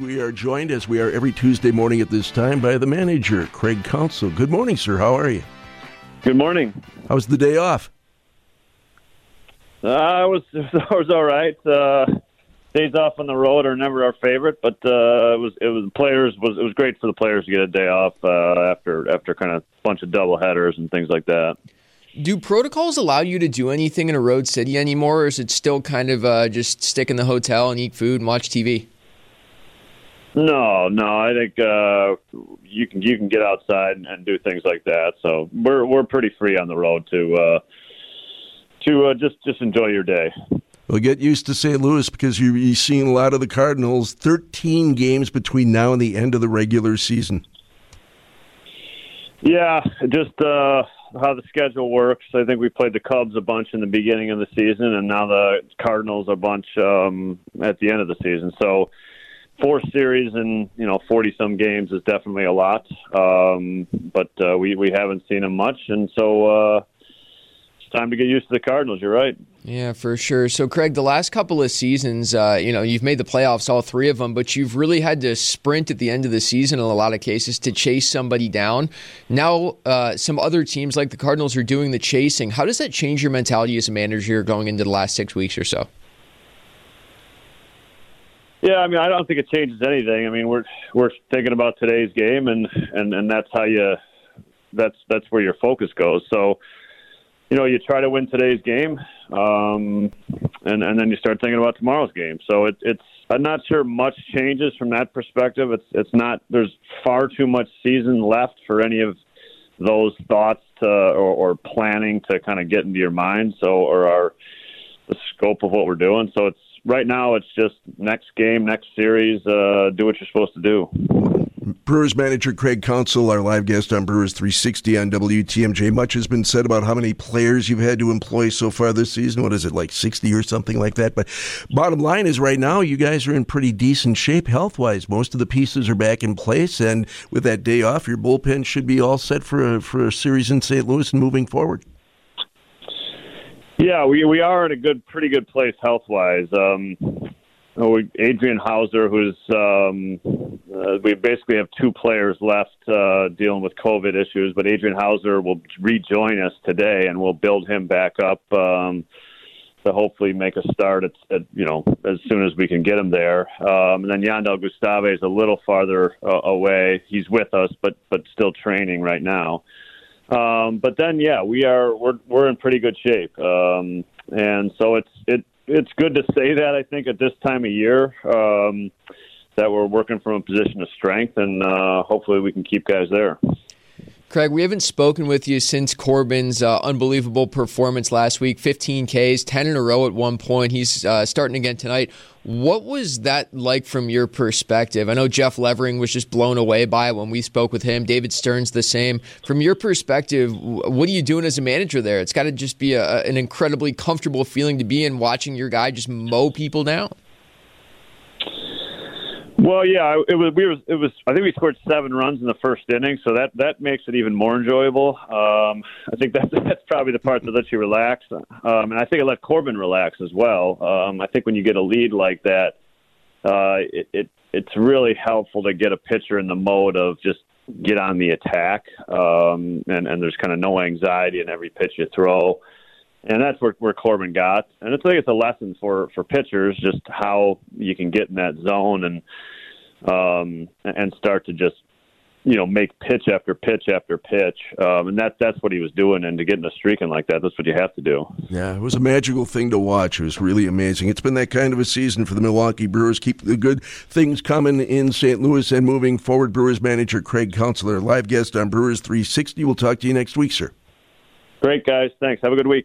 We are joined, as we are every Tuesday morning at this time, by the manager, Craig Counsell. Good morning, sir. How are you? Good morning. How was the day off? Uh, it was it was all right. Uh, days off on the road are never our favorite, but uh, it was it was players was it was great for the players to get a day off uh, after after kind of a bunch of double headers and things like that. Do protocols allow you to do anything in a road city anymore, or is it still kind of uh, just stick in the hotel and eat food and watch TV? No, no, I think uh, you can you can get outside and do things like that. So we're we're pretty free on the road to uh, to uh, just just enjoy your day. Well, get used to St. Louis because you, you've seen a lot of the Cardinals. Thirteen games between now and the end of the regular season. Yeah, just uh, how the schedule works. I think we played the Cubs a bunch in the beginning of the season, and now the Cardinals a bunch um, at the end of the season. So four series and you know forty some games is definitely a lot. Um, but uh, we we haven't seen him much, and so uh, it's time to get used to the Cardinals. You're right. Yeah, for sure. So, Craig, the last couple of seasons, uh, you know, you've made the playoffs, all three of them, but you've really had to sprint at the end of the season in a lot of cases to chase somebody down. Now, uh, some other teams like the Cardinals are doing the chasing. How does that change your mentality as a manager going into the last six weeks or so? Yeah, I mean, I don't think it changes anything. I mean, we're we're thinking about today's game, and and and that's how you that's that's where your focus goes. So, you know, you try to win today's game, um, and and then you start thinking about tomorrow's game. So it, it's I'm not sure much changes from that perspective. It's it's not there's far too much season left for any of those thoughts to, or, or planning to kind of get into your mind. So or our scope of what we're doing. So it's right now it's just next game, next series, uh, do what you're supposed to do. Brewers manager Craig Counsell, our live guest on Brewers 360 on WTMJ. Much has been said about how many players you've had to employ so far this season. What is it, like 60 or something like that? But bottom line is, right now, you guys are in pretty decent shape health wise. Most of the pieces are back in place, and with that day off, your bullpen should be all set for a, for a series in St. Louis and moving forward. Yeah, we we are in a good, pretty good place health wise. Um, Adrian Houser, who's um, uh, we basically have two players left uh, dealing with COVID issues, but Adrian Houser will rejoin us today, and we'll build him back up um, to hopefully make a start at, at you know as soon as we can get him there. Um, and then Jandel Gustave is a little farther uh, away. He's with us, but but still training right now. Um, but then, yeah, we are we're we're in pretty good shape, um, and so it's it it's good to say that I think at this time of year um, that we're working from a position of strength, and uh, hopefully we can keep guys there. Craig, we haven't spoken with you since Corbin's uh, unbelievable performance last week 15 Ks, 10 in a row at one point. He's uh, starting again tonight. What was that like from your perspective? I know Jeff Levering was just blown away by it when we spoke with him. David Stearns, the same. From your perspective, what are you doing as a manager there? It's got to just be a, an incredibly comfortable feeling to be in watching your guy just mow people down. Well, yeah, it was. We was. It was. I think we scored seven runs in the first inning, so that that makes it even more enjoyable. Um, I think that's that's probably the part that lets you relax, um, and I think it let Corbin relax as well. Um, I think when you get a lead like that, uh, it, it it's really helpful to get a pitcher in the mode of just get on the attack, um, and and there's kind of no anxiety in every pitch you throw and that's where, where Corbin got. And I think it's a lesson for for pitchers just how you can get in that zone and um, and start to just you know make pitch after pitch after pitch, um, and that that's what he was doing. And to get in a streaking like that, that's what you have to do. Yeah, it was a magical thing to watch. It was really amazing. It's been that kind of a season for the Milwaukee Brewers. Keep the good things coming in St. Louis and moving forward. Brewers manager Craig Counsellor, live guest on Brewers 360. We'll talk to you next week, sir. Great guys, thanks. Have a good week.